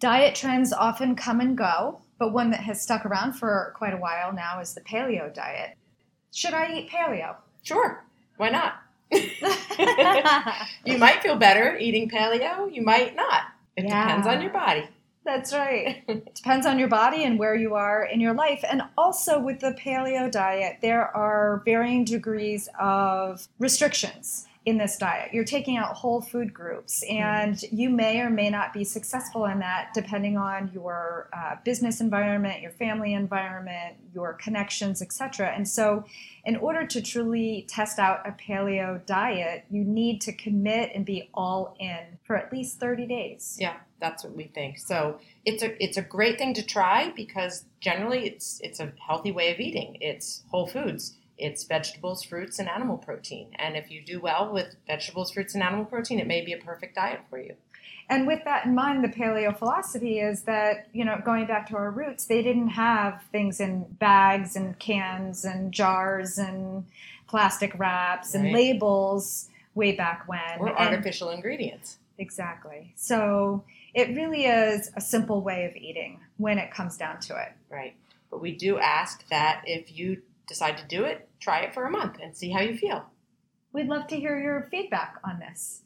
Diet trends often come and go, but one that has stuck around for quite a while now is the paleo diet. Should I eat paleo? Sure. Why not? you might feel better eating paleo, you might not. It Yeah. depends on your body. That's right. It depends on your body and where you are in your life. And also with the paleo diet, there are varying degrees of restrictions in this diet. You're taking out whole food groups, and you may or may not be successful in that depending on your uh, business environment, your family environment, your connections, etc. And so, in order to truly test out a paleo diet, you need to commit and be all in for at least 30 days. Yeah, that's what we think. So it's a it's a great thing to try because generally it's it's a healthy way of eating. It's whole foods. It's vegetables, fruits, and animal protein. And if you do well with vegetables, fruits, and animal protein, it may be a perfect diet for you. And with that in mind, the paleo philosophy is that, you know, going back to our roots, they didn't have things in bags and cans and jars and plastic wraps and labels way back when. Or And- artificial ingredients. Exactly. So it really is a simple way of eating when it comes down to it. Right. But we do ask that if you decide to do it, try it for a month and see how you feel. We'd love to hear your feedback on this.